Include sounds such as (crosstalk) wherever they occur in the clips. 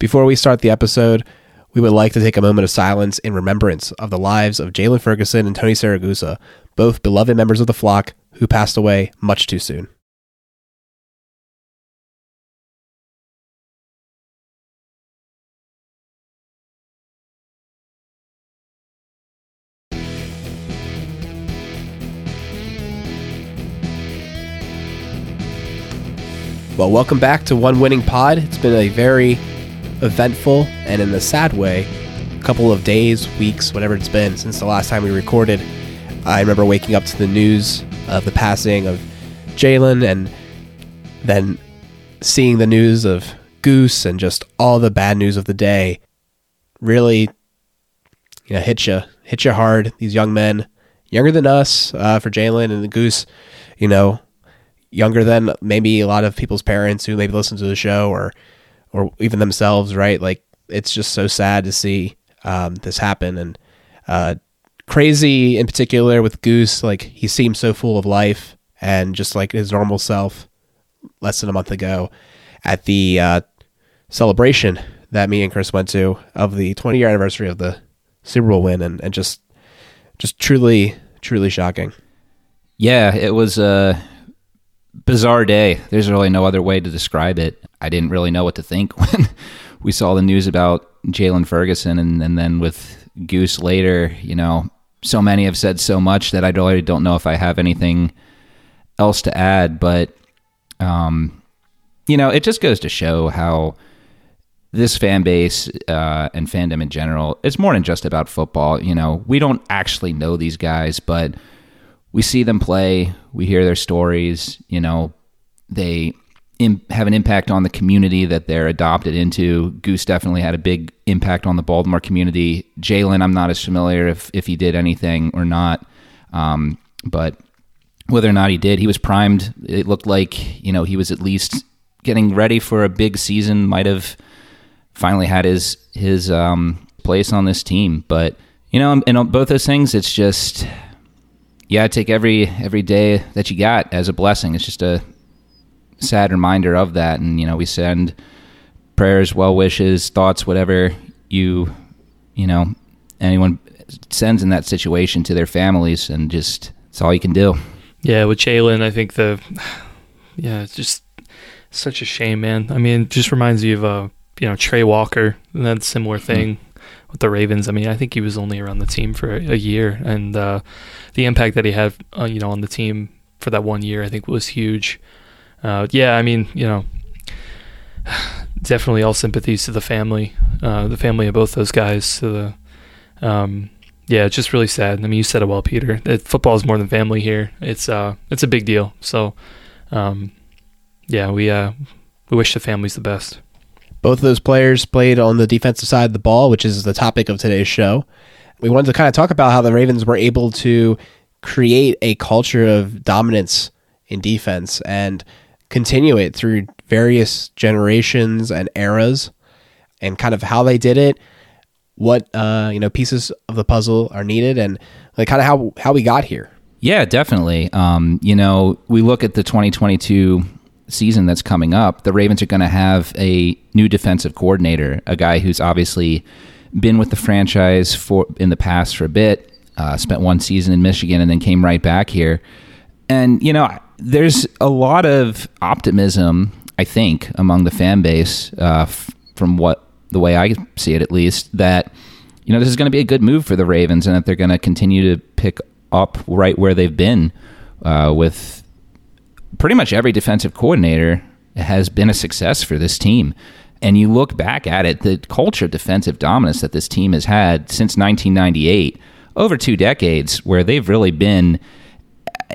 Before we start the episode, we would like to take a moment of silence in remembrance of the lives of Jaylon Ferguson and Tony Siragusa, both beloved members of the flock who passed away much too soon. Well, welcome back to One Winning Pod. It's been a very eventful and, in a sad way, a couple of days, weeks, whatever it's been since the last time we recorded. I remember waking up to the news of the passing of Jaylon and then seeing the news of Goose and just all the bad news of the day really you know, hit you, hit you hard. These young men, younger than us uh, for Jaylon and the Goose, you know, younger than maybe a lot of people's parents who maybe listen to the show or or even themselves, right? Like it's just so sad to see um, this happen and uh, crazy in particular with Goose. Like he seemed so full of life and just like his normal self less than a month ago at the uh, celebration that me and Chris went to of the 20 year anniversary of the Super Bowl win and, and just just truly truly shocking. Yeah, it was uh bizarre day. There's really no other way to describe it. I didn't really know what to think (laughs) when we saw the news about Jaylon Ferguson, and, and then with Goose later, you know, so many have said so much that I really don't know if I have anything else to add. But, um, you know, it just goes to show how this fan base uh, and fandom in general, it's more than just about football. You know, we don't actually know these guys, but we see them play, we hear their stories, you know, they Im- have an impact on the community that they're adopted into. Goose definitely had a big impact on the Baltimore community. Jaylon, I'm not as familiar if, if he did anything or not. Um, but whether or not he did, he was primed. It looked like, you know, he was at least getting ready for a big season, might have finally had his, his um, place on this team. But, you know, in both those things, it's just yeah, take every every day that you got as a blessing. It's just a sad reminder of that, and you know we send prayers, well wishes, thoughts, whatever you you know anyone sends in that situation to their families, and just it's all you can do. Yeah, with Jaylon, I think the yeah, it's just such a shame, man. I mean, just reminds you of uh, you know Tray Walker and that similar thing. Mm-hmm with the Ravens. I mean, I think he was only around the team for a, year, and uh, the impact that he had, uh, you know, on the team for that one year, I think was huge. Uh, yeah, I mean, you know, (sighs) definitely all sympathies to the family, uh, the family of both those guys. To the, um, yeah, it's just really sad. I mean, you said it well, Peter. It, football is more than family here. It's uh, it's a big deal. So, um, yeah, we uh, we wish the families the best. Both of those players played on the defensive side of the ball, which is the topic of today's show. We wanted to kind of talk about how the Ravens were able to create a culture of dominance in defense and continue it through various generations and eras and kind of how they did it what uh, you know pieces of the puzzle are needed and like kind of how how we got here yeah definitely um, you know we look at the 2022 season that's coming up, the Ravens are going to have a new defensive coordinator, a guy who's obviously been with the franchise for in the past for a bit. Uh, spent one season in Michigan and then came right back here. And you know, there's a lot of optimism, I think, among the fan base uh, f- from what the way I see it, at least, that you know this is going to be a good move for the Ravens and that they're going to continue to pick up right where they've been uh, with pretty much every defensive coordinator has been a success for this team. And you look back at it, the culture of defensive dominance that this team has had since 1998, over two decades, where they've really been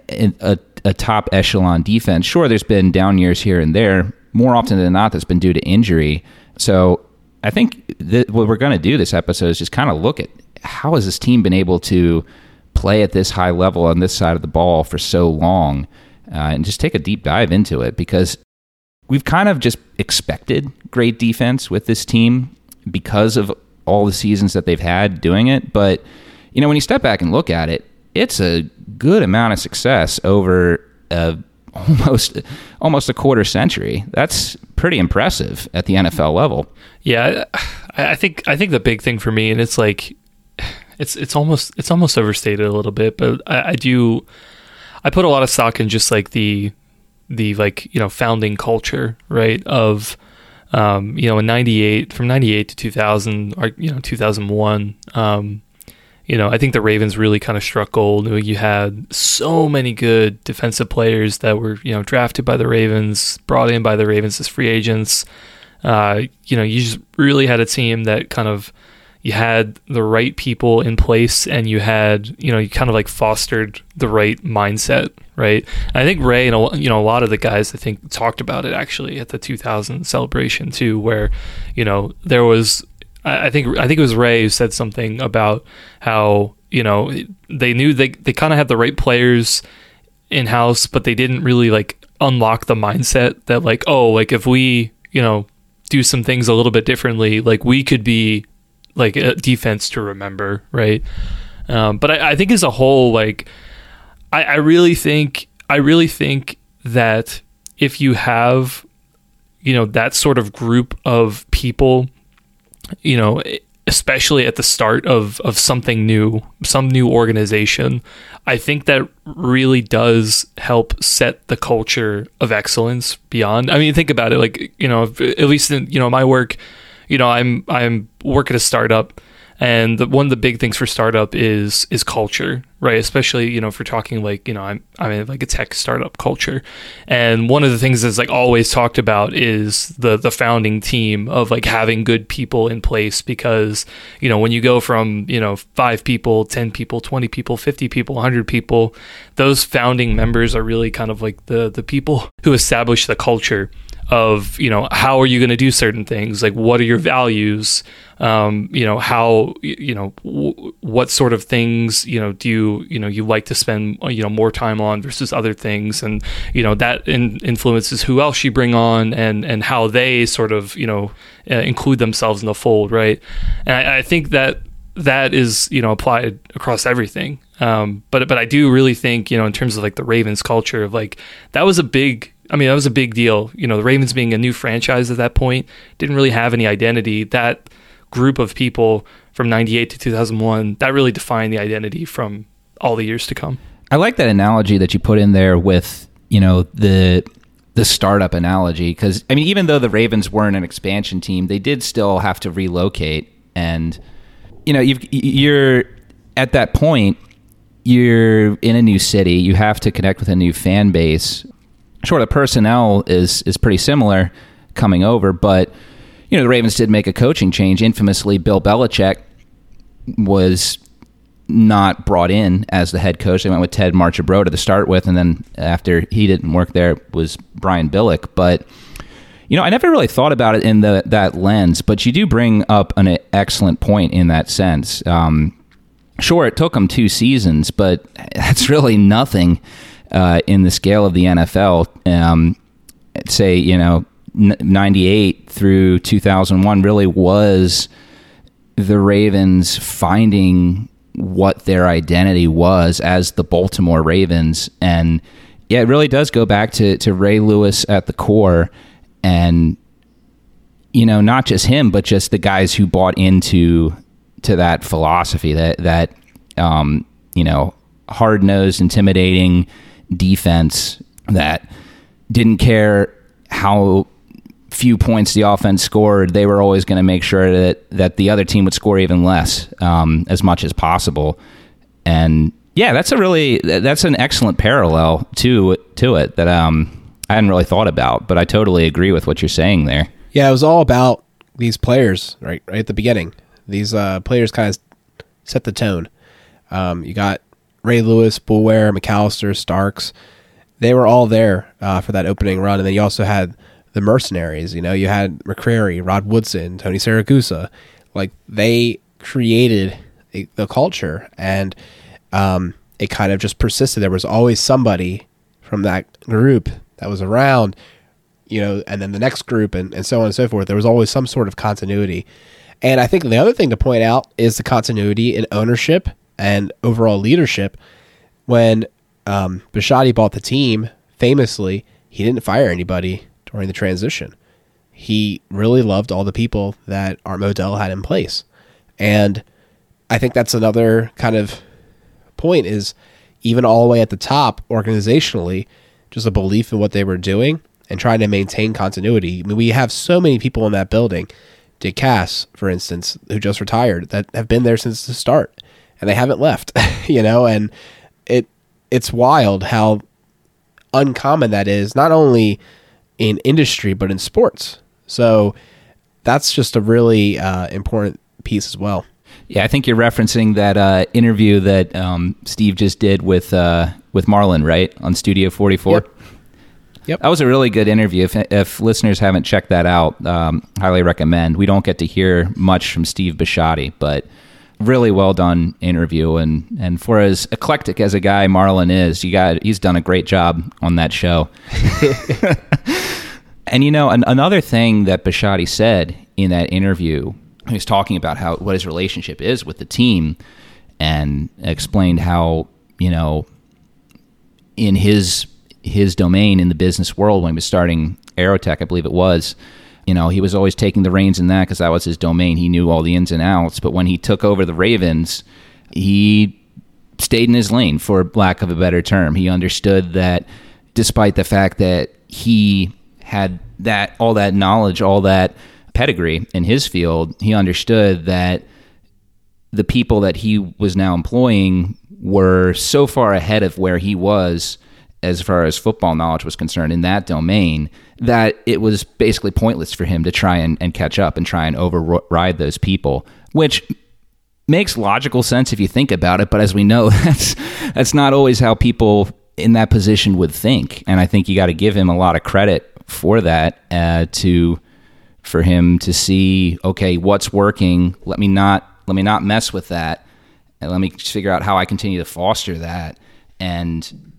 a, a top echelon defense. Sure, there's been down years here and there. More often than not, that's been due to injury. So I think what we're going to do this episode is just kind of look at how has this team been able to play at this high level on this side of the ball for so long uh, and just take a deep dive into it because we've kind of just expected great defense with this team because of all the seasons that they've had doing it. But, you know, when you step back and look at it, it's a good amount of success over a, (laughs) almost almost a quarter century. That's pretty impressive at the NFL level. Yeah, I, think I think the big thing for me, and it's like (sighs) it's it's almost it's almost overstated a little bit, but I, I do I put a lot of stock in just like the the like you know founding culture right of um, you know in 98 from 98 to 2000 or you know 2001 um, you know, I think the Ravens really kind of struck gold. You had so many good defensive players that were, you know, drafted by the Ravens, brought in by the Ravens as free agents. Uh, you know, you just really had a team that kind of you had the right people in place and you had, you know, you kind of like fostered the right mindset, right? And I think Ray and you know a lot of the guys I think talked about it actually at the 2000 celebration too, where you know there was I think I think it was Ray who said something about how you know they knew they they kind of had the right players in house, but they didn't really like unlock the mindset that like oh like if we you know do some things a little bit differently, like we could be like a defense to remember, right? Um, but I, I, think as a whole, like I, I really think I really think that if you have you know that sort of group of people you know, especially at the start of of something new, some new organization, I think that really does help set the culture of excellence beyond. I mean, think about it. Like you know, at least in you know my work, you know, I'm I'm work at a startup and the, one of the big things for startup is is culture, right? Especially you know if we're talking like you know I'm I mean like a tech startup culture, and one of the things that's like always talked about is the the founding team of like having good people in place because you know when you go from you know five people, ten people, twenty people, fifty people, hundred people, those founding members are really kind of like the the people who establish the culture of you know how are you going to do certain things like what are your values um, you know how you know w- what sort of things you know do you you know you like to spend you know more time on versus other things and you know that in- influences who else you bring on and and how they sort of you know uh, include themselves in the fold right and I, I think that that is you know applied across everything um, but but I do really think you know in terms of like the Ravens culture of like that was a big I mean, that was a big deal. You know, the Ravens being a new franchise at that point didn't really have any identity. That group of people from 98 to 2001, that really defined the identity from all the years to come. I like that analogy that you put in there with, you know, the the startup analogy because I mean, even though the Ravens weren't an expansion team, they did still have to relocate, and you know, you you're at that point, you're in a new city, you have to connect with a new fan base, sure the personnel is is pretty similar coming over, but you know the Ravens did make a coaching change. Infamously, Bill Belichick was not brought in as the head coach. They went with Ted Marchibroda to start with, and then after he didn't work there was Brian Billick. But you know, I never really thought about it in the that lens. But you do bring up an excellent point in that sense. Um, sure, it took them two seasons, but (laughs) that's really nothing uh, in the scale of the NFL. Um, say, you know, 98 through 2001 really was the Ravens finding what their identity was as the Baltimore Ravens. And yeah, it really does go back to, to Ray Lewis at the core. And, you know, not just him, but just the guys who bought into to that philosophy that, that, um, you know, hard nosed, intimidating, defense that didn't care how few points the offense scored. They were always going to make sure that that the other team would score even less, um, as much as possible. And yeah, that's a really that's an excellent parallel to to it that um, I hadn't really thought about, but I totally agree with what you're saying there. Yeah, it was all about these players right right at the beginning. These uh, players kind of set the tone. Um, you got Ray Lewis, Boulware, McAlister, Starks, they were all there uh, for that opening run. And then you also had the mercenaries. You know, you had McCrary, Rod Woodson, Tony Siragusa. Like they created a, the culture, and um, it kind of just persisted. There was always somebody from that group that was around, you know, and then the next group, and, and so on and so forth. There was always some sort of continuity. And I think the other thing to point out is the continuity in ownership and overall leadership. When um, Bisciotti bought the team, famously, he didn't fire anybody during the transition. he really loved all the people that Art Modell had in place. And I think that's another kind of point is even all the way at the top organizationally, just a belief in what they were doing and trying to maintain continuity. I mean, we have so many people in that building. Dick Cass, for instance, who just retired, that have been there since the start, and they haven't left. (laughs) you know, and it it's wild how uncommon that is, not only in industry but in sports. So that's just a really uh, important piece as well. Yeah, I think you're referencing that uh, interview that um, Steve just did with uh, with Marlon, right, on Studio 44. Yep. Yep. That was a really good interview. If, if listeners haven't checked that out, um, highly recommend. We don't get to hear much from Steve Bisciotti, but really well done interview. And, and for as eclectic as a guy Marlon is, you got he's done a great job on that show. (laughs) and you know, an, another thing that Bisciotti said in that interview, he was talking about how what his relationship is with the team, and explained how you know in his his domain in the business world when he was starting Aerotek, I believe it was. You know, he was always taking the reins in that because that was his domain. He knew all the ins and outs. But when he took over the Ravens, he stayed in his lane, for lack of a better term. He understood that despite the fact that he had that all that knowledge, all that pedigree in his field, he understood that the people that he was now employing were so far ahead of where he was as far as football knowledge was concerned in that domain that it was basically pointless for him to try and, and catch up and try and override those people, which makes logical sense if you think about it. But as we know, (laughs) that's that's not always how people in that position would think. And I think you got to give him a lot of credit for that uh, to for him to see okay what's working. Let me not let me not mess with that, and let me figure out how I continue to foster that and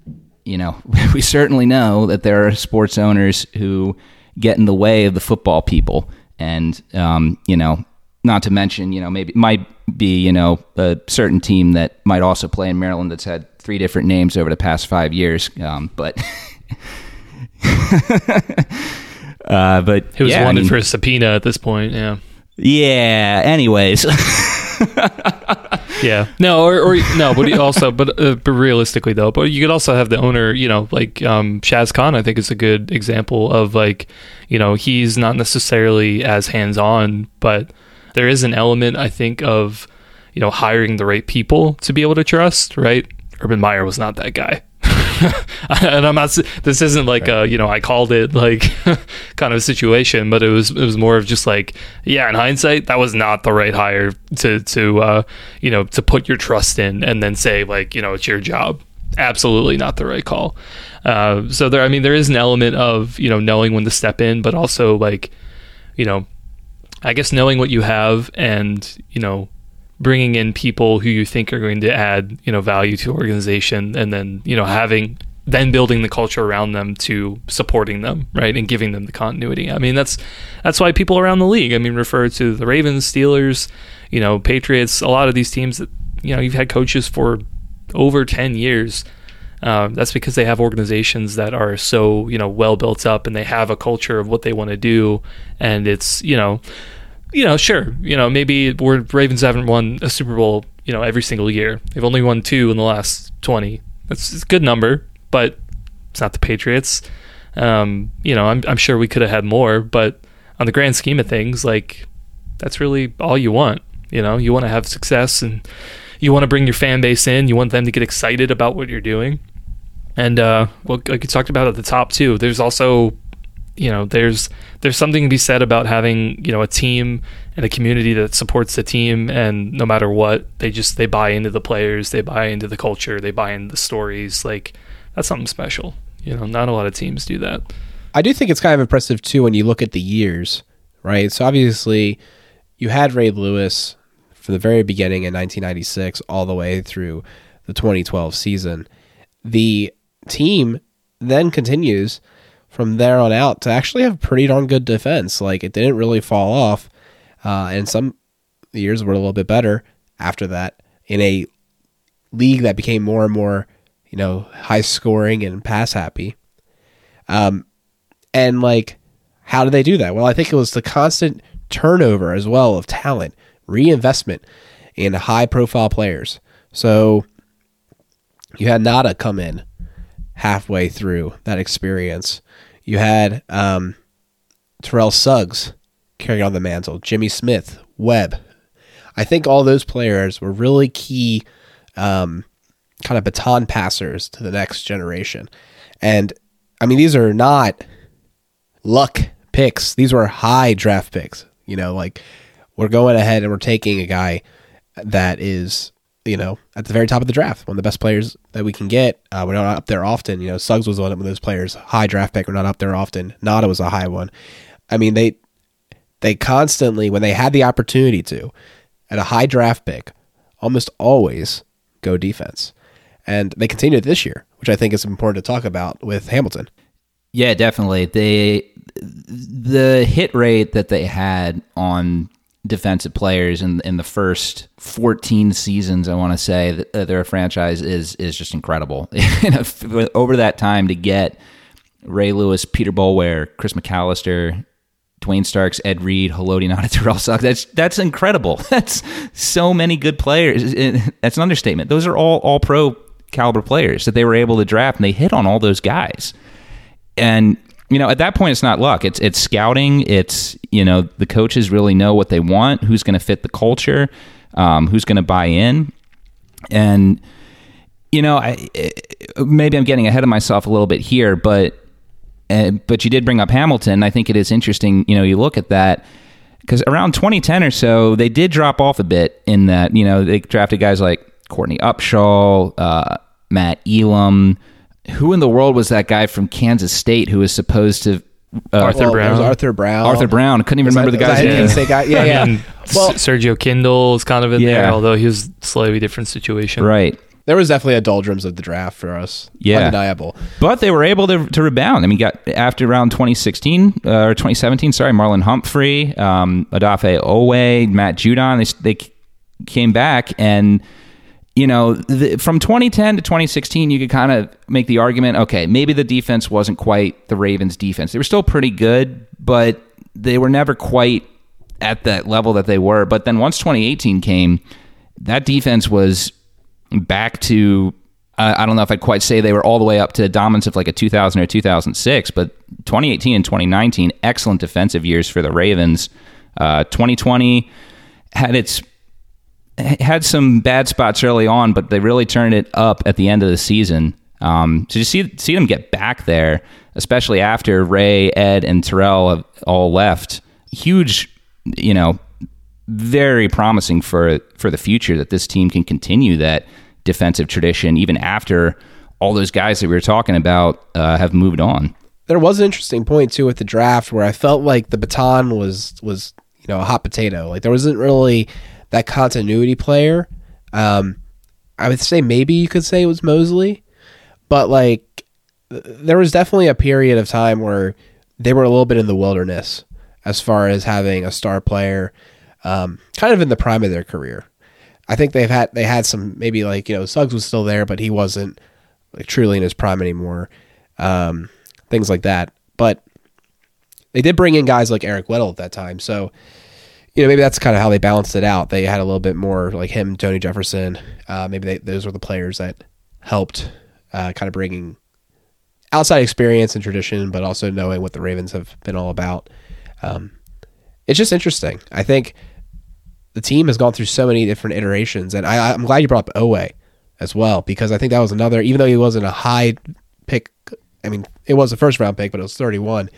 you know, (laughs) we certainly know that there are sports owners who get in the way of the football people, and um, you know, not to mention, you know, maybe might be you know a certain team that might also play in Maryland that's had three different names over the past five years, um, but. (laughs) uh, but was yeah, wanted I mean, for a subpoena at this point. Yeah. Yeah. Anyways. (laughs) yeah. No, or, or no, but also, but, uh, but realistically though, but you could also have the owner, you know, like um, Shad Khan. I think is a good example of like, you know, he's not necessarily as hands on, but there is an element I think of, you know, hiring the right people to be able to trust. Right. Urban Meyer was not that guy. (laughs) and I'm not. This isn't like a you know I called it like (laughs) kind of situation, but it was it was more of just like yeah. In hindsight, that was not the right hire to to uh, you know to put your trust in and then say like you know it's your job. Absolutely not the right call. Uh, so there, I mean, there is an element of you know knowing when to step in, but also like you know, I guess knowing what you have and you know bringing in people who you think are going to add you know value to organization and then you know having then building the culture around them to supporting them right and giving them the continuity. I mean that's that's why people around the league i mean refer to the ravens steelers you know patriots a lot of these teams that you know you've had coaches for over 10 years uh, that's because they have organizations that are so you know well built up and they have a culture of what they want to do. And it's you know you know, sure, you know, maybe we're Ravens haven't won a Super Bowl, you know, every single year. They've only won two in the last twenty. That's a good number, but it's not the Patriots. Um, you know, I'm I'm sure we could have had more, but on the grand scheme of things, like that's really all you want. You know, you want to have success and you want to bring your fan base in. You want them to get excited about what you're doing. And uh, well, like you talked about at the top too, there's also you know there's there's something to be said about having you know a team and a community that supports the team and no matter what they just they buy into the players they buy into the culture they buy into the stories like that's something special you know not a lot of teams do that. I do think it's kind of impressive too when you look at the years right? So obviously you had ray lewis from the very beginning in 1996 all the way through the 2012 season. The team then continues from there on out to actually have pretty darn good defense. Like it didn't really fall off, uh, and some years were a little bit better after that in a league that became more and more, you know, high scoring and pass happy. Um, and like how did they do that? Well, I think it was the constant turnover as well of talent, reinvestment in high profile players. So you had Ngata come in halfway through that experience. You had um, Terrell Suggs carrying on the mantle, Jimmy Smith, Webb. I think all those players were really key um, kind of baton passers to the next generation. And I mean, these are not luck picks. These were high draft picks. You know, like we're going ahead and we're taking a guy that is, you know, at the very top of the draft, one of the best players that we can get. Uh, we're not up there often. You know, Suggs was one of those players, high draft pick. We're not up there often. Ngata was a high one. I mean, they they constantly, when they had the opportunity to, at a high draft pick, almost always go defense. And they continued this year, which I think is important to talk about with Hamilton. Yeah, definitely. They the hit rate that they had on defensive players in in the first 14 seasons I want to say that uh, their franchise is is just incredible. (laughs) Over that time to get Ray Lewis, Peter Boulware, Chris McAlister, Duane Starks, Ed Reed, Haloti Ngata, Terrell Suggs. That's that's incredible. (laughs) That's so many good players. That's an understatement. Those are all all pro caliber players that they were able to draft, and they hit on all those guys. And you know, at that point, it's not luck. It's it's scouting. It's you know, the coaches really know what they want, who's going to fit the culture, um, who's going to buy in, and you know, I, maybe I'm getting ahead of myself a little bit here, but uh, but you did bring up Hamilton. I think it is interesting. You know, you look at that because around 2010 or so, they did drop off a bit in that. You know, they drafted guys like Courtney Upshaw, uh, Matt Elam who in the world was that guy from Kansas State who was supposed to uh, Arthur well, Brown. Arthur Brown. Arthur Brown. Couldn't even was remember that, the guy's name. Guy? Yeah, yeah. I mean, well, Sergio Kindle is kind of in yeah. there, although he was slightly different situation. Right. There was definitely a doldrums of the draft for us. Yeah, undeniable. But they were able to, to rebound. I mean, got after around 2016 uh, or 2017. Sorry, Marlon Humphrey, um, Odafe Oweh, Matt Judon. They they came back and you know, the, from 2010 to 2016, you could kind of make the argument okay, maybe the defense wasn't quite the Ravens' defense. They were still pretty good, but they were never quite at that level that they were. But then once 2018 came, that defense was back to. Uh, I don't know if I'd quite say they were all the way up to the dominance of like a 2000 or 2006, but 2018 and 2019, excellent defensive years for the Ravens. Uh, 2020 had its had some bad spots early on, but they really turned it up at the end of the season. Um, so you see see them get back there, especially after Ray, Ed, and Terrell all left. Huge, you know, very promising for for the future that this team can continue that defensive tradition even after all those guys that we were talking about uh, have moved on. There was an interesting point too with the draft where I felt like the baton was was you know a hot potato. Like there wasn't really that continuity player. Um, I would say maybe you could say it was Mosley, but like there was definitely a period of time where they were a little bit in the wilderness as far as having a star player, um, kind of in the prime of their career. I think they've had they had some maybe like you know Suggs was still there, but he wasn't like truly in his prime anymore. Um, things like that, but they did bring in guys like Eric Weddle at that time, so you know, maybe that's kind of how they balanced it out. They had a little bit more like him, Tony Jefferson. Uh, maybe they, those were the players that helped uh, kind of bringing outside experience and tradition, but also knowing what the Ravens have been all about. Um, it's just interesting. I think the team has gone through so many different iterations, and I, am glad you brought up Oweh as well because I think that was another. Even though he wasn't a high pick, I mean, it was a first round pick, but it was 31.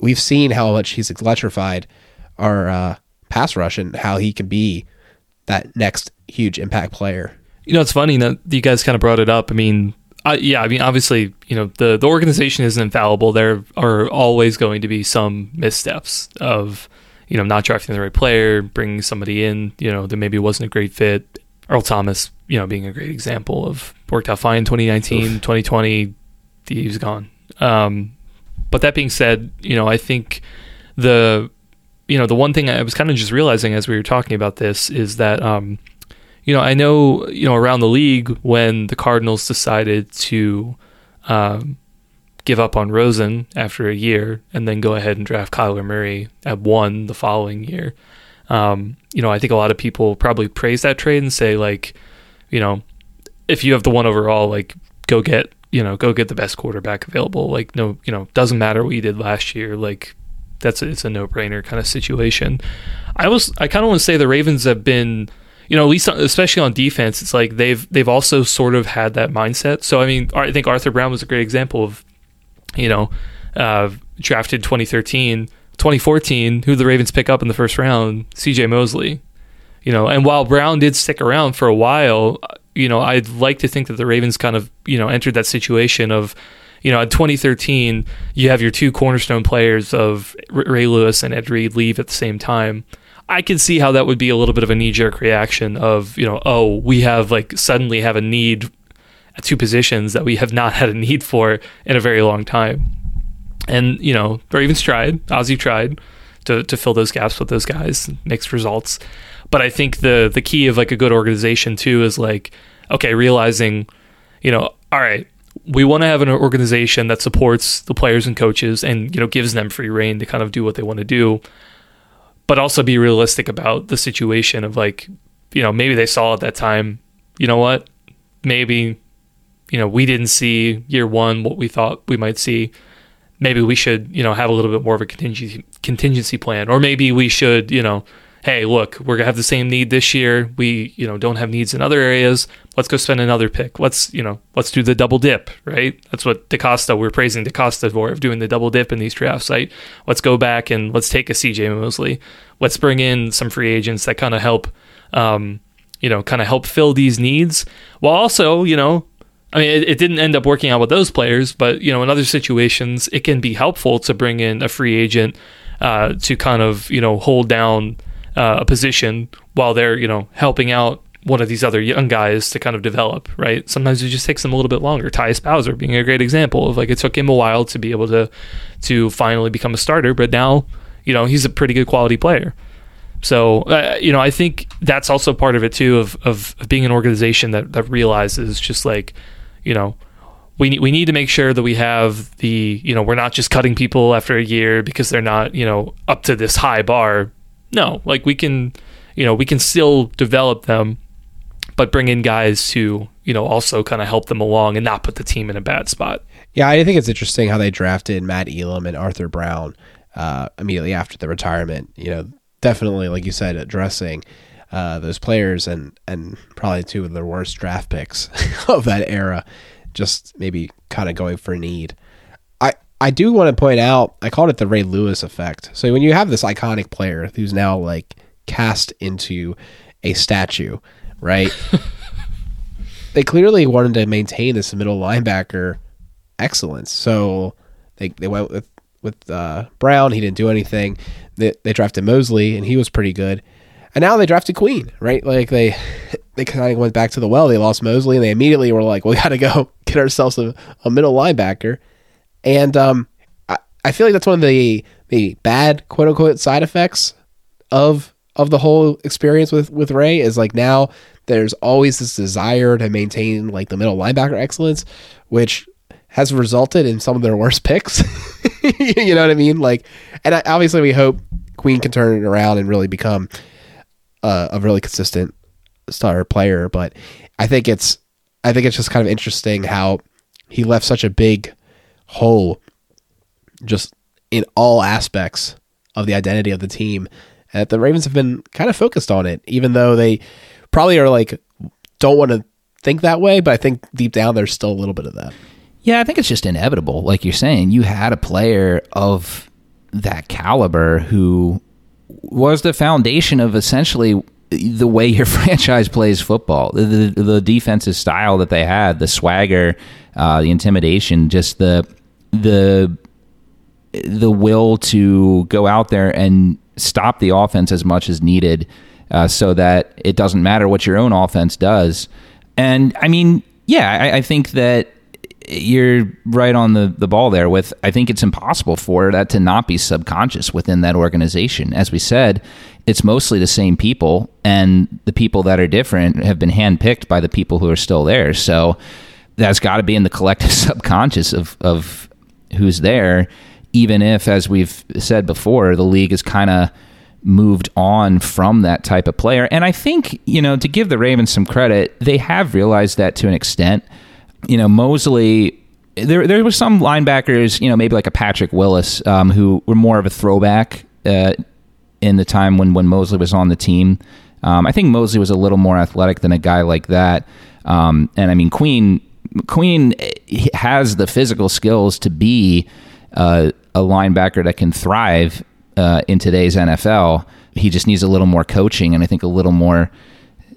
We've seen how much he's electrified our uh, pass rush and how he can be that next huge impact player. You know, it's funny that you guys kind of brought it up. I mean, I, yeah, I mean, obviously, you know, the the organization isn't infallible. There are always going to be some missteps of, you know, not drafting the right player, bringing somebody in, you know, that maybe wasn't a great fit. Earl Thomas, you know, being a great example of worked out fine 2019, Oof. 2020, he was gone. Um, but that being said, you know, I think the you know, the one thing I was kind of just realizing as we were talking about this is that, um, you know, I know, you know, around the league when the Cardinals decided to um, give up on Rosen after a year and then go ahead and draft Kyler Murray at one the following year. Um, you know, I think a lot of people probably praise that trade and say like, you know, if you have the one overall, like go get you know go get the best quarterback available. Like no, you know, doesn't matter what you did last year. Like that's a, it's a no brainer kind of situation. I was I kind of want to say the Ravens have been you know, at least especially on defense, it's like they've they've also sort of had that mindset. So I mean, I think Arthur Brown was a great example of, you know, uh, drafted 2013, 2014, who the Ravens pick up in the first round, C.J. Mosley. You know, and while Brown did stick around for a while, you know, I'd like to think that the Ravens kind of you know entered that situation of. You know, in 2013, you have your two cornerstone players of Ray Lewis and Ed Reed leave at the same time I can see how that would be a little bit of a knee jerk reaction of, you know, oh, we have like suddenly have a need at two positions that we have not (laughs) had a need for in a very long time. And, you know, Ravens tried, Ozzie tried to, to fill those gaps with those guys, mixed results. But I think the the key of like a good organization too is like, okay, realizing, you know, all right, we want to have an organization that supports the players and coaches and, you know, gives them free reign to kind of do what they want to do but also be realistic about the situation of like, you know, maybe they saw at that time, you know what, maybe, you know, we didn't see year one what we thought we might see. Maybe we should, you know, have a little bit more of a contingency contingency plan, or maybe we should, you know, hey, look, we're gonna have the same need this year. We, you know, don't have needs in other areas. Let's go spend another pick. Let's, you know, let's do the double dip, right? That's what DeCosta we're praising DeCosta for of doing the double dip in these drafts. Right? Let's go back and let's take a CJ Mosley. Let's bring in some free agents that kind of help, um, you know, kind of help fill these needs while also, you know. I mean, it, it didn't end up working out with those players, but you know, in other situations, it can be helpful to bring in a free agent uh, to kind of you know hold down uh, a position while they're you know helping out one of these other young guys to kind of develop, right? Sometimes it just takes them a little bit longer. Tyus Bowser being a great example of like it took him a while to be able to to finally become a starter, but now you know he's a pretty good quality player. So uh, you know I think that's also part of it too of, of of being an organization that that realizes just like you know we we need to make sure that we have the you know we're not just cutting people after a year because they're not you know up to this high bar no, like we can, you know, we can still develop them, but bring in guys to, you know, also kind of help them along and not put the team in a bad spot. Yeah, I think it's interesting how they drafted Matt Elam and Arthur Brown uh, immediately after the retirement. You know, definitely, like you said, addressing uh, those players and and probably two of the worst draft picks (laughs) of that era. Just maybe kind of going for need. I do want to point out, I called it the Ray Lewis effect. So when you have this iconic player who's now like cast into a statue, right? (laughs) they clearly wanted to maintain this middle linebacker excellence. So they, they went with with uh, Brown. He didn't do anything. They, they drafted Mosley, and he was pretty good. And now they drafted Queen, right? Like they (laughs) they kind of went back to the well. They lost Mosley, and they immediately were like, "We got to go (laughs) get ourselves a, a middle linebacker." And um, I, I feel like that's one of the the bad quote unquote side effects of of the whole experience with with Ray is like now there's always this desire to maintain like the middle linebacker excellence, which has resulted in some of their worst (laughs) picks. you know what I mean? Like, and I, obviously we hope Queen can turn it around and really become uh, a really consistent star player. But I think it's I think it's just kind of interesting how he left such a big whole just in all aspects of the identity of the team. And the Ravens have been kind of focused on it, even though they probably are like don't want to think that way, but I think deep down there's still a little bit of that. Yeah, I think it's just inevitable. Like you're saying, you had a player of that caliber who was the foundation of essentially the way your (laughs) franchise plays football, the, the, the defensive style that they had, the swagger, uh, the intimidation, just the the the will to go out there and stop the offense as much as needed, uh, so that it doesn't matter what your own offense does. And I mean, yeah, I, I think that you're right on the, the ball there with I think it's impossible for that to not be subconscious within that organization. As we said, it's mostly the same people and the people that are different have been handpicked by the people who are still there. So that's got to be in the collective (laughs) subconscious of, of who's there, even if, as we've said before, the league is kind of moved on from that type of player. And I think, you know, to give the Ravens some credit, they have realized that to an extent. You know, Mosley there there were some linebackers, you know, maybe like a Patrick Willis, um, who were more of a throwback uh, in the time when when Mosley was on the team. Um, I think Mosley was a little more athletic than a guy like that. Um, and I mean, Queen Queen has the physical skills to be uh, a linebacker that can thrive uh, in today's NFL. He just needs a little more coaching and I think a little more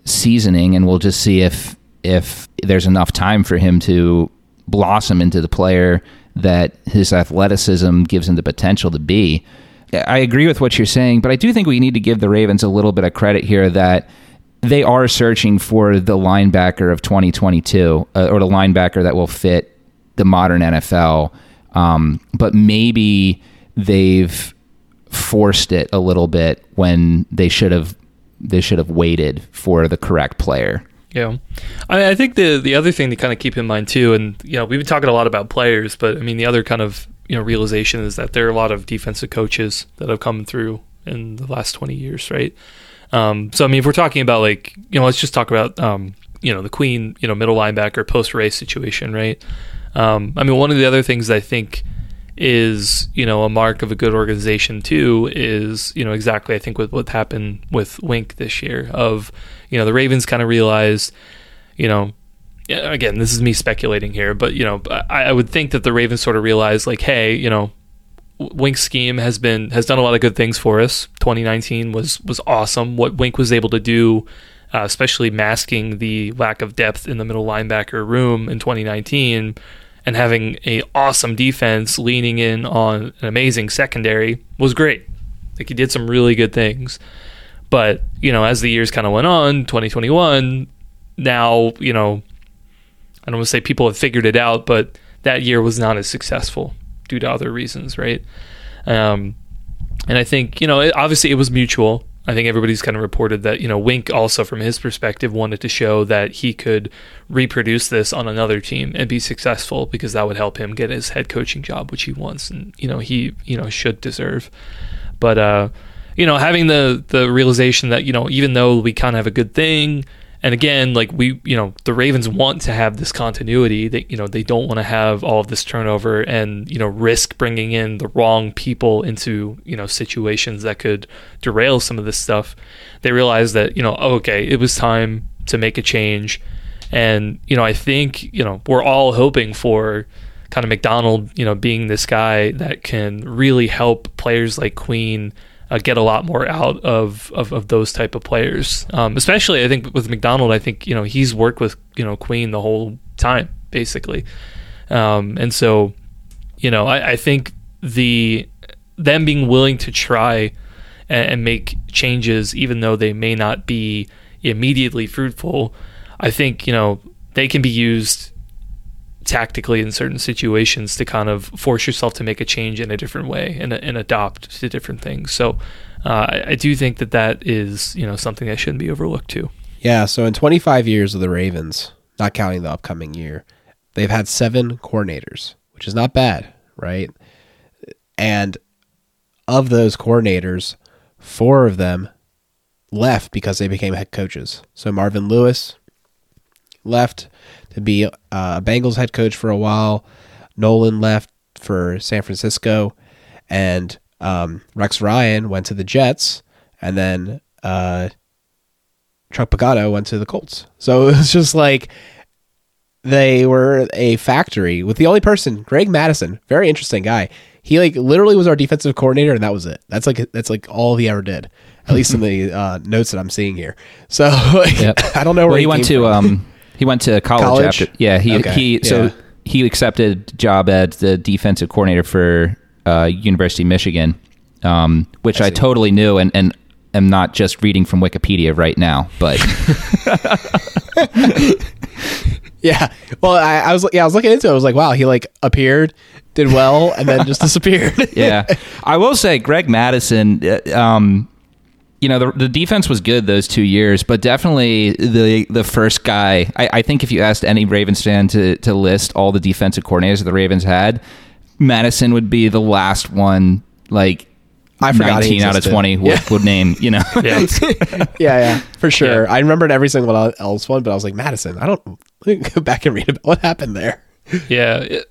seasoning, and we'll just see if if there's enough time for him to blossom into the player that his athleticism gives him the potential to be. I agree with what you're saying, but I do think we need to give the Ravens a little bit of credit here that they are searching for the linebacker of 2022 uh, or the linebacker that will fit the modern NFL. Um, but maybe they've forced it a little bit when they should have they should have waited for the correct player. Yeah, I, I think the the other thing to kind of keep in mind too, and you know, we've been talking a lot about players, but I mean, the other kind of you know realization is that there are a lot of defensive coaches that have come through in the last twenty years, right? Um, so I mean, if we're talking about like you know, let's just talk about um, you know the Queen, you know, middle linebacker post race situation, right? Um, I mean, one of the other things I think is you know a mark of a good organization too is you know exactly I think with what happened with Wink this year of you know the Ravens kind of realized you know again this is me speculating here but you know I, I would think that the Ravens sort of realized like hey you know Wink's scheme has been has done a lot of good things for us 2019 was was awesome what Wink was able to do uh, especially masking the lack of depth in the middle linebacker room in 2019 and having a awesome defense leaning in on an amazing secondary was great. Like he did some really good things. But, you know, as the years kind of went on, 2021, now, you know, I don't want to say people have figured it out, but that year was not as successful due to other reasons, right? Um, and I think, you know, it, obviously it was mutual. I think everybody's kind of reported that, you know, Wink also from his perspective wanted to show that he could reproduce this on another team and be successful because that would help him get his head coaching job, which he wants and, you know, he, you know, should deserve. But uh, you know, having the the realization that, you know, even though we kind of have a good thing, and again, like we, you know, the Ravens want to have this continuity. That you know, they don't want to have all of this turnover and you know risk bringing in the wrong people into you know situations that could derail some of this stuff. They realized that you know, oh, okay, it was time to make a change, and you know, I think you know we're all hoping for kind of Macdonald, you know, being this guy that can really help players like Queen uh, get a lot more out of, of, of those type of players. Um, especially, I think with Macdonald, I think you know he's worked with you know Queen the whole time basically, um, and so you know I, I, think the them being willing to try and, and make changes, even though they may not be immediately fruitful, I think you know they can be used tactically in certain situations to kind of force yourself to make a change in a different way and, and adopt to different things. So uh, I, I, do think that that is you know something that shouldn't be overlooked too. Yeah. So in 25 years of the Ravens, not counting the upcoming year, they've had seven coordinators, which is not bad, right? And of those coordinators, four of them left because they became head coaches. So Marvin Lewis left to be uh, a Bengals head coach for a while. Nolan left for San Francisco, and um, Rex Ryan went to the Jets, and then uh, Chuck Pagano went to the Colts. So (laughs) it was just like they were a factory with the only person, Greg Mattison, very interesting guy. He like literally was our defensive coordinator, and that was it. That's like that's like all he ever did, at least in the (laughs) uh, notes that I'm seeing here. So like, yep. (laughs) I don't know where well, he, he went to. Um, he went to college, college? after. Yeah, he okay. he so yeah. he accepted job as the defensive coordinator for uh, University of Michigan, um, which I, I, totally knew and and am not just reading from Wikipedia right now, but. (laughs) (laughs) yeah, well, I, I, was yeah, I was looking into it. I was like, wow, he like appeared, did well, and then just disappeared. (laughs) yeah, I will say, Greg Mattison. Uh, um, you know the, the defense was good those two years, but definitely the the first guy. I, I think if you asked any Ravens fan to to list all the defensive coordinators that the Ravens had, Mattison would be the last one, like I forgot he 19 out of 20 would, Yeah. would name, you know. (laughs) Yeah. (laughs) yeah, yeah, for sure. Yeah. I remembered every single else one, but I was like, Mattison, I don't (laughs) let me go back and read about what happened there. Yeah. it-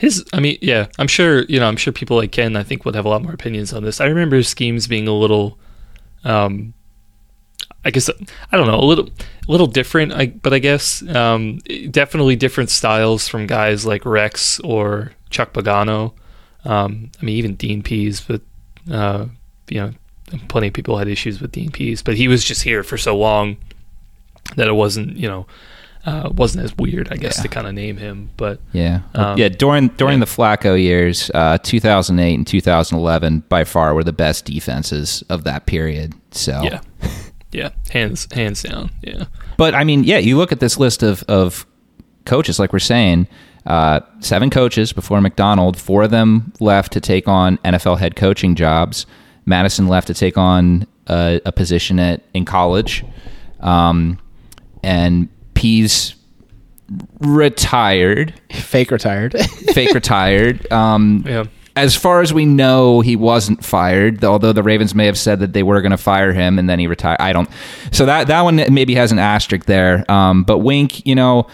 his, I mean, yeah, I'm sure, you know, I'm sure people like Ken, I think, would have a lot more opinions on this. I remember his schemes being a little, um, I guess, I don't know, a little, a little different, I, but I guess, um, definitely different styles from guys like Rex or Chuck Pagano. Um, I mean, even Dean Pees, but, uh, you know, plenty of people had issues with Dean Pees, but he was just here for so long that it wasn't, you know, uh, wasn't as weird, I guess, Yeah. to kind of name him. But Yeah, Um, yeah. During during yeah. the Flacco years, uh, 2008 and 2011, by far were the best defenses of that period. So, yeah, yeah, hands hands down. Yeah, but I mean, yeah, you look at this list of of coaches, like we're saying, uh, seven coaches before Macdonald. Four of them left to take on NFL head coaching jobs. Mattison left to take on a, a position at in college, um, and Pees retired. Fake retired. (laughs) fake retired. Um, yeah, as far as we know, he wasn't fired. Although the Ravens may have said that they were going to fire him and then he retired. I don't. So that that one maybe has an asterisk there. Um, but Wink, you know,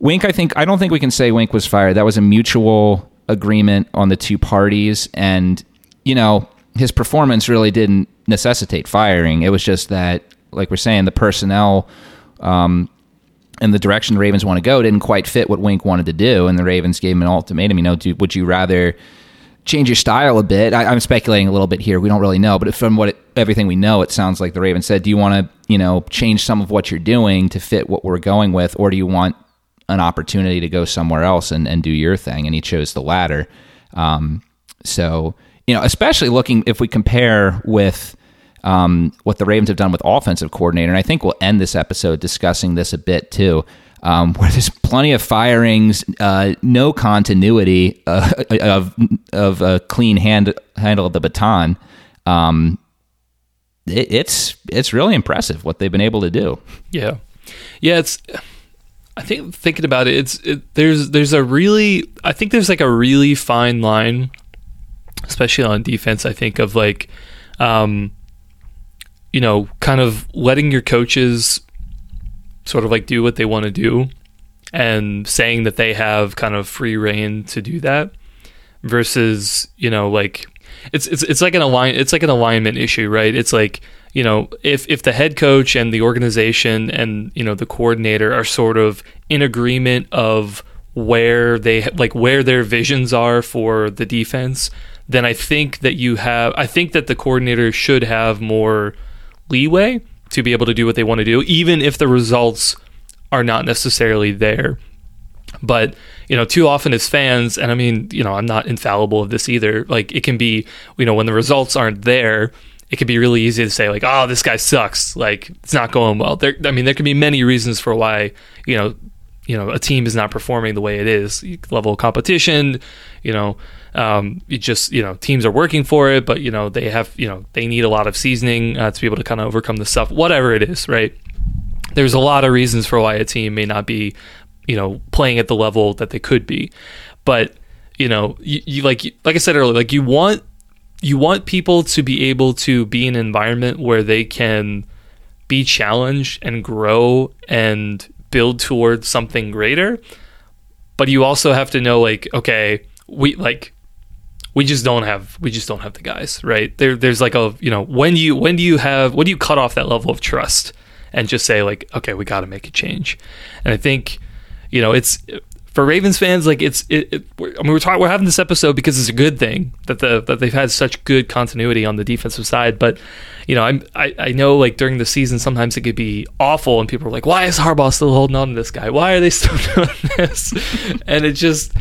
Wink. I think I don't think we can say Wink was fired. That was a mutual agreement on the two parties, and you know his performance really didn't necessitate firing. It was just that, like we're saying, the personnel. Um, and the direction the Ravens want to go didn't quite fit what Wink wanted to do, and the Ravens gave him an ultimatum. You know, do, would you rather change your style a bit? I, I'm speculating a little bit here. We don't really know, but from what it, everything we know, it sounds like the Ravens said, "Do you want to, you know, change some of what you're doing to fit what we're going with, or do you want an opportunity to go somewhere else and, and do your thing?" And he chose the latter. Um, so, you know, especially looking if we compare with um, what the Ravens have done with offensive coordinator. And I think we'll end this episode discussing this a bit too, um, (laughs) where there's plenty of firings, uh, no continuity uh, (laughs) of of a clean hand handle of the baton. Um, it, it's it's really impressive what they've been able to do. yeah, yeah. It's. I think thinking about it, it's it, there's there's a really I think there's like a really fine line, especially on defense. I think of like, um, you know, kind of letting your coaches sort of like do what they want to do, and saying that they have kind of free reign to do that, versus you know like it's it's it's like an align it's like an alignment issue, right? It's like you know if if the head coach and the organization and you know the coordinator are sort of in agreement of where they like where their visions are for the defense, then I think that you have I think that the coordinator should have more leeway to be able to do what they want to do, even if the results are not necessarily there. But you know, too often as fans, and I mean, you know, I'm not infallible of this either. Like it can be, you know, when the results aren't there, it can be really easy to say like, "Oh, this guy sucks." Like it's not going well. There, I mean, there can be many reasons for why you know, you know, a team is not performing the way it is. Level of competition, you know, um, you just you know, teams are working for it, but you know, they have you know, they need a lot of seasoning uh, to be able to kind of overcome the stuff. Whatever it is, right? There's a lot of reasons for why a team may not be you know playing at the level that they could be but you know you, you like like i said earlier like you want you want people to be able to be in an environment where they can be challenged and grow and build towards something greater but you also have to know like okay we like we just don't have we just don't have the guys right? There there's like a you know when you when do you have when do you cut off that level of trust and just say like okay we got to make a change? And i think you know it's for Ravens fans like it's it, it we're, I mean we're talking we're having this episode because it's a good thing that the that they've had such good continuity on the defensive side. But you know I'm I, I know like during the season sometimes it could be awful and people are like why is Harbaugh still holding on to this guy? Why are they (laughs) still doing this? And it just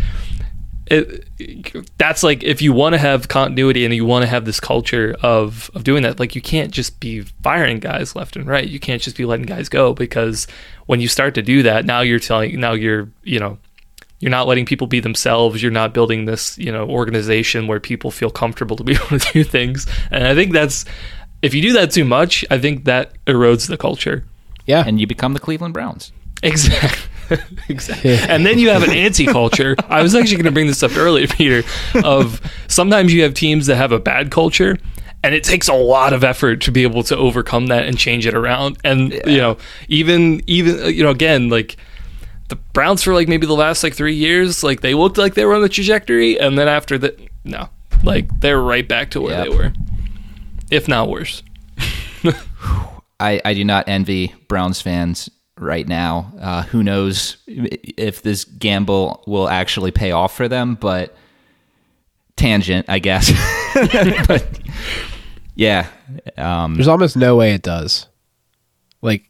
it that's like if you want to have continuity and you want to have this culture of of doing that like you can't just be firing guys left and right. You can't just be letting guys go because when you start to do that now you're telling now you're you know you're not letting people be themselves you're not building this you know organization where people feel comfortable to be (laughs) able to do things and i think that's if you do that too much i think that erodes the culture yeah. And you become the Cleveland Browns. exactly (laughs) exactly. And then you have an anti culture. I was actually going to bring this up earlier, Peter. Of sometimes you have teams that have a bad culture, and it takes a lot of effort to be able to overcome that and change it around. And you know, even even you know, again, like the Browns for like maybe the last like three years, like they looked like they were on the trajectory, and then after that, no, like they're right back to where Yep. they were, if not worse. (laughs) I, I do not envy Browns fans right now. Uh, who knows if this gamble will actually pay off for them, but tangent, I guess. (laughs) but yeah, um, There's almost no way it does. Like,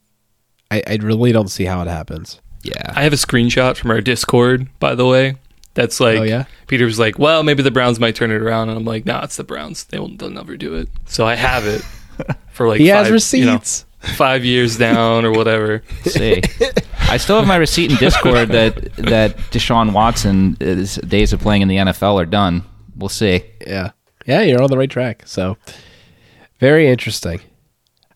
I, I really don't see how it happens. Yeah. I have a screenshot from our Discord, by the way. That's like Oh, yeah? Peter was like, "Well, maybe the Browns might turn it around," and I'm like, "Nah, it's the Browns. They will, they'll never do it." So I have it (laughs) for like He five, has you know, receipts. five years down or whatever. see. I still have my receipt in Discord that that Deshaun Watson his days of playing in the NFL are done. We'll see. Yeah. Yeah, you're on the right track. So very interesting.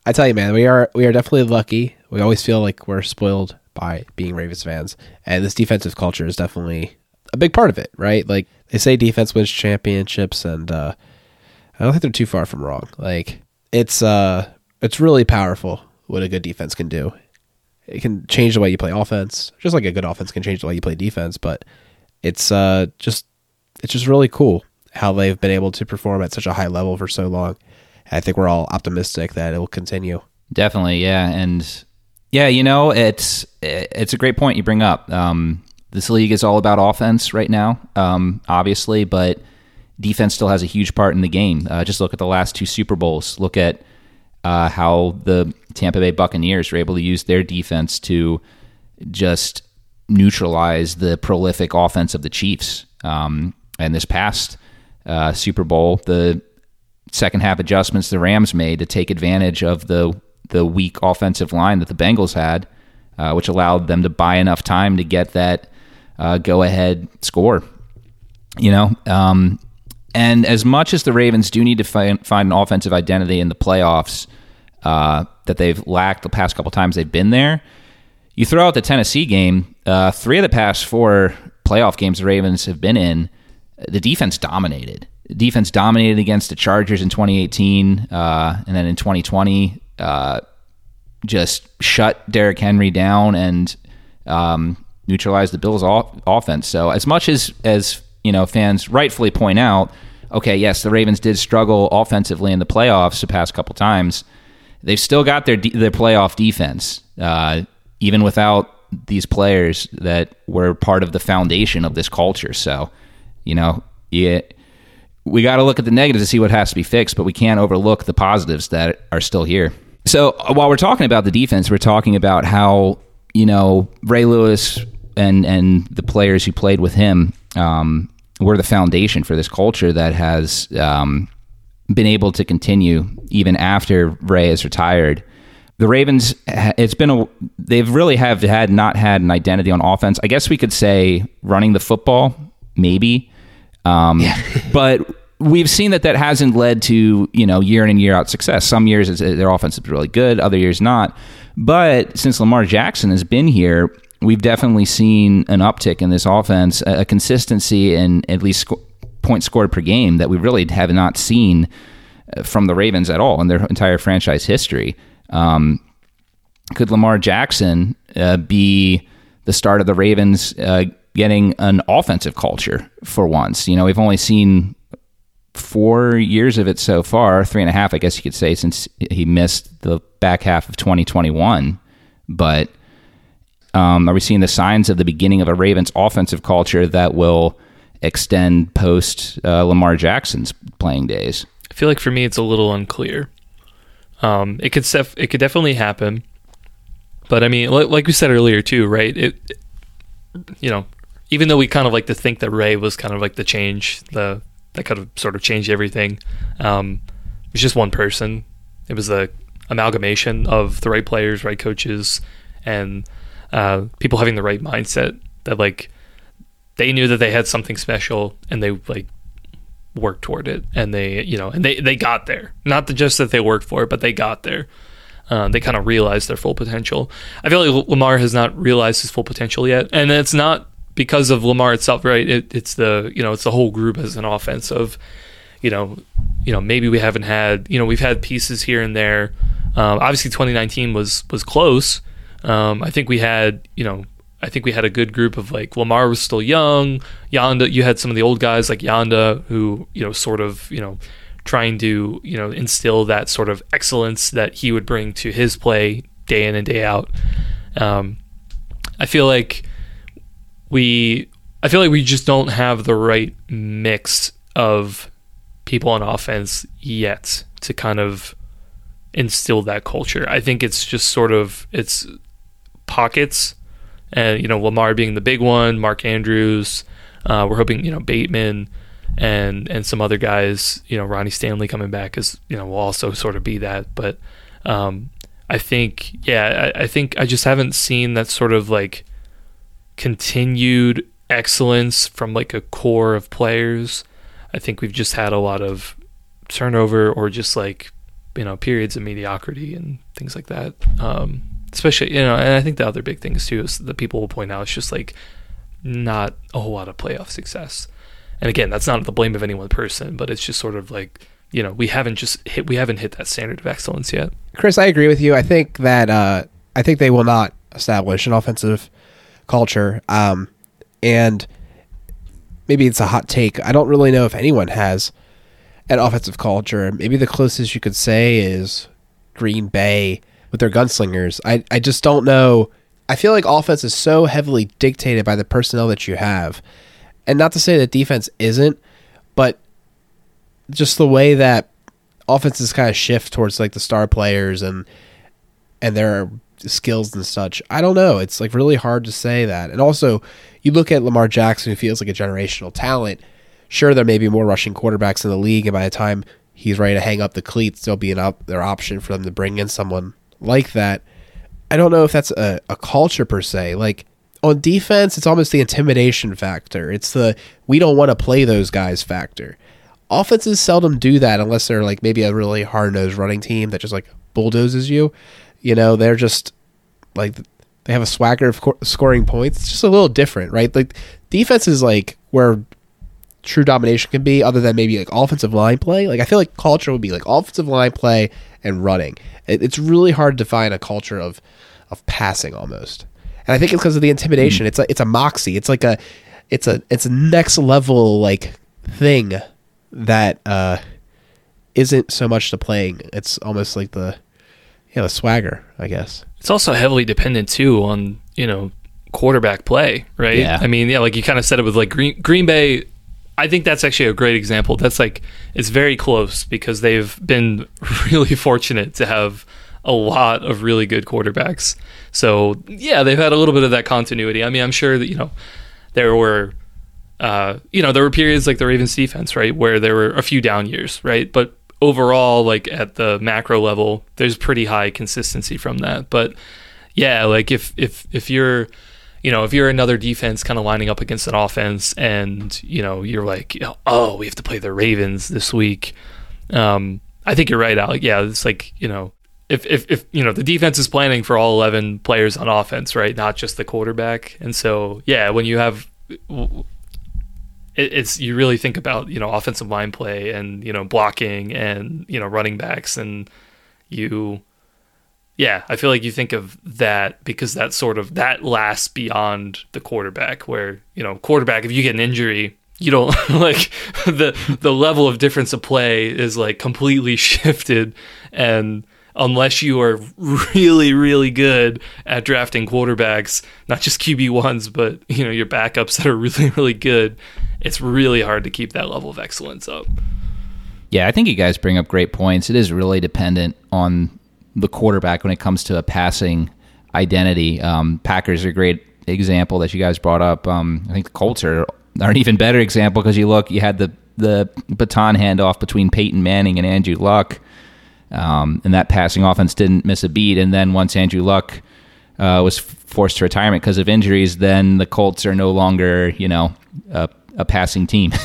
I tell you, man, we are we are definitely lucky. We always feel like we're spoiled by being Ravens fans. And this defensive culture is definitely a big part of it, right? Like they say defense wins championships and uh I don't think they're too far from wrong. Like it's uh it's really powerful what a good defense can do. It can change the way you play offense, just like a good offense can change the way you play defense, but it's uh just it's just really cool how they've been able to perform at such a high level for so long. I think we're all optimistic that it will continue. Definitely, yeah, and yeah, you know, it's it's a great point you bring up. Um, this league is all about offense right now, um, obviously, but defense still has a huge part in the game. Uh, just look at the last two Super Bowls. Look at uh, how the Tampa Bay Buccaneers were able to use their defense to just neutralize the prolific offense of the Chiefs. Um, and this past uh, Super Bowl, the second half adjustments the Rams made to take advantage of the the weak offensive line that the Bengals had, uh, which allowed them to buy enough time to get that uh, go ahead score. You know, um, and as much as the Ravens do need to find, find an offensive identity in the playoffs uh, that they've lacked the past couple times they've been there, you throw out the Tennessee game. Uh, three of the past four playoff games the Ravens have been in, the defense dominated. Defense dominated against the Chargers in 2018, uh, and then in 2020, uh, just shut Derrick Henry down and um, neutralized the Bills' off- offense. So, as much as as you know, fans rightfully point out, okay, yes, the Ravens did struggle offensively in the playoffs the past couple times. They've still got their de- their playoff defense, uh, even without these players that were part of the foundation of this culture. So, you know, yeah, we got to look at the negatives to see what has to be fixed, but we can't overlook the positives that are still here. So uh, while we're talking about the defense, we're talking about how you know Ray Lewis and and the players who played with him um, were the foundation for this culture that has um, been able to continue even after Ray is retired. The Ravens, it's been a, they've really have had not had an identity on offense. I guess we could say running the football, maybe. Um, but we've seen that that hasn't led to you know year in and year out success. Some years their offense is really good, other years not. But since Lamar Jackson has been here, we've definitely seen an uptick in this offense, a, consistency in at least sco- points scored per game that we really have not seen uh, from the Ravens at all in their entire franchise history. Um, could Lamar Jackson uh, be the start of the Ravens uh, getting an offensive culture for once? You know, we've only seen four years of it so far, three and a half, I guess you could say, since he missed the back half of 2021. But um, are we seeing the signs of the beginning of a Ravens offensive culture that will extend post uh, Lamar Jackson's playing days? I feel like for me it's a little unclear. Um, it could sef- it could definitely happen, but I mean, like, like we said earlier too, right? It, it- you know, even though we kind of like to think that Ray was kind of like the change, the that kind of sort of changed everything. Um, it was just one person. It was the amalgamation of the right players, right coaches, and uh, people having the right mindset. That like they knew that they had something special, and they like worked toward it and they you know and they they got there not just that they worked for it but they got there uh, they kind of realized their full potential. I feel like Lamar has not realized his full potential yet, and it's not because of Lamar itself, right? It, it's the you know it's the whole group as an offense of you know you know maybe we haven't had you know we've had pieces here and there. Um, obviously, 2019 was was close. Um, I think we had you know I think we had a good group of like Lamar was still young. Yanda, you had some of the old guys like Yanda who you know sort of you know trying to you know instill that sort of excellence that he would bring to his play day in and day out. Um, I feel like we I feel like we just don't have the right mix of people on offense yet to kind of instill that culture. I think it's just sort of it's pockets and you know Lamar being the big one, Mark Andrews. Uh, we're hoping you know Bateman and and some other guys, you know, Ronnie Stanley coming back is you know will also sort of be that. But um, I think yeah, I, I think I just haven't seen that sort of like continued excellence from like a core of players. I think we've just had a lot of turnover or just like you know periods of mediocrity and things like that. Um, especially you know, and I think the other big things too is that people will point out it's just like not a whole lot of playoff success. And again, that's not the blame of any one person, but it's just sort of like you know we haven't just hit we haven't hit that standard of excellence yet. Chris, I agree with you. I think that uh, I think they will not establish an offensive culture, um, and maybe it's a hot take. I don't really know if anyone has an offensive culture. Maybe the closest you could say is Green Bay with their gunslingers. I I just don't know. I feel like offense is so heavily dictated by the personnel that you have and not to say that defense isn't, but just the way that offenses kind of shift towards like the star players and and their skills and such. I don't know. It's like really hard to say that. And also, you look at Lamar Jackson, who feels like a generational talent. Sure, there may be more rushing quarterbacks in the league, and by the time he's ready to hang up the cleats, there'll be an op- their option for them to bring in someone like that. I don't know if that's a, a culture per se. Like on defense, it's almost the intimidation factor. It's the we don't want to play those guys factor. Offenses seldom do that unless they're like maybe a really hard nosed running team that just like bulldozes you. You know, they're just like they have a swagger of scoring points. It's just a little different, right? Like defense is like where true domination can be, other than maybe like offensive line play. Like I feel like culture would be like offensive line play and running. it's really hard to find a culture of of passing almost and I think it's because of the intimidation. Mm. It's a it's a moxie. It's like a it's a it's a next level like thing that uh isn't so much the playing. It's almost like the yeah the swagger, I guess. It's also heavily dependent too on you know quarterback play, right? Yeah. I mean, yeah, like you kind of said it with like Green Green Bay. I think that's actually a great example. That's like it's very close because they've been (laughs) really fortunate to have a lot of really good quarterbacks. So yeah, they've had a little bit of that continuity. I mean, I'm sure that you know there were. Uh, you know, there were periods like the Ravens defense, right, where there were a few down years, right? But overall, like at the macro level, there's pretty high consistency from that. But yeah, like if if if you're you know, if you're another defense kind of lining up against an offense and, you know, you're like, oh, we have to play the Ravens this week. Um, I think you're right, Alec. Yeah, it's like, you know, if, if, if you know the defense is planning for all 11 players on offense right not just the quarterback and so yeah when you have it's you really think about you know offensive line play and you know blocking and you know running backs and you yeah i feel like you think of that because that sort of that lasts beyond the quarterback where you know quarterback if you get an injury you don't (laughs) like the the level of difference of play is like completely (laughs) shifted and unless you are really, really good at drafting quarterbacks, not just QB ones, but you know your backups that are really, really good. It's really hard to keep that level of excellence up. Yeah, I think you guys bring up great points. It is really dependent on the quarterback when it comes to a passing identity. Um, Packers are a great example that you guys brought up. Um, I think the Colts are, are an even better example because you look, you had the the baton handoff between Peyton Manning and Andrew Luck um, and that passing offense didn't miss a beat. And then once Andrew Luck uh, was forced to retirement because of injuries, then the Colts are no longer, you know, a passing team. (laughs)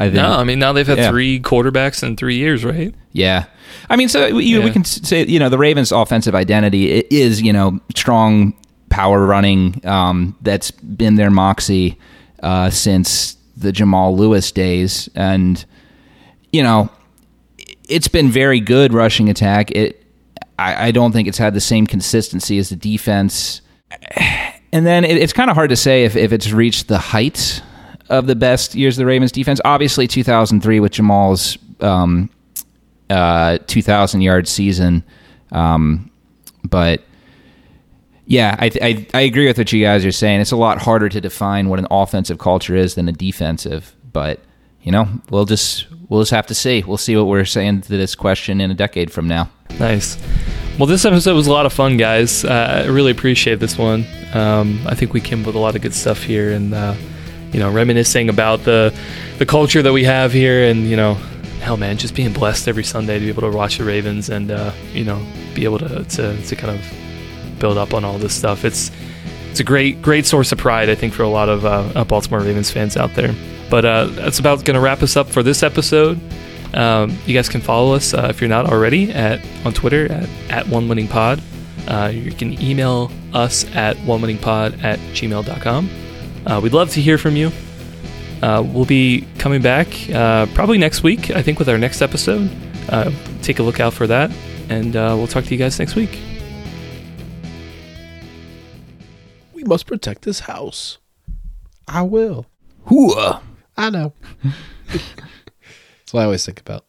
I think. No, I mean now they've had Yeah. three quarterbacks in three years, right? Yeah. I mean, so you, we Yeah. can say, you know, the Ravens' offensive identity is, you know, strong power running. Um, that's been their moxie uh, since the Jamal Lewis days. And, you know, it's been very good rushing attack. It, I, I don't think it's had the same consistency as the defense. (sighs) And then it, it's kind of hard to say if, if it's reached the height of the best years of the Ravens defense. Obviously, 2003 with Jamal's um, uh, 2,000 yard season. Um, but yeah, I, I I agree with what you guys are saying. It's a lot harder to define what an offensive culture is than a defensive. But you know, we'll just we'll just have to see. We'll see what we're saying to this question in a decade from now. Nice. Well, this episode was a lot of fun, guys. Uh, I really appreciate this one. Um, I think we came up with a lot of good stuff here, and uh, you know, reminiscing about the the culture that we have here, and you know, hell, man, just being blessed every Sunday to be able to watch the Ravens, and uh, you know, be able to, to to kind of build up on all this stuff. It's it's a great great source of pride, I think, for a lot of uh, Baltimore Ravens fans out there. But uh, that's about going to wrap us up for this episode. Um, you guys can follow us uh, if you're not already at on Twitter at, at one winning pod. Uh, you can email us at one winning pod at gmail.com. Uh, we'd love to hear from you. Uh, we'll be coming back uh, probably next week, I think, with our next episode. Uh, take a look out for that, and uh, we'll talk to you guys next week. We must protect this house. I will. Hooah. I know. (laughs) That's what I always think about.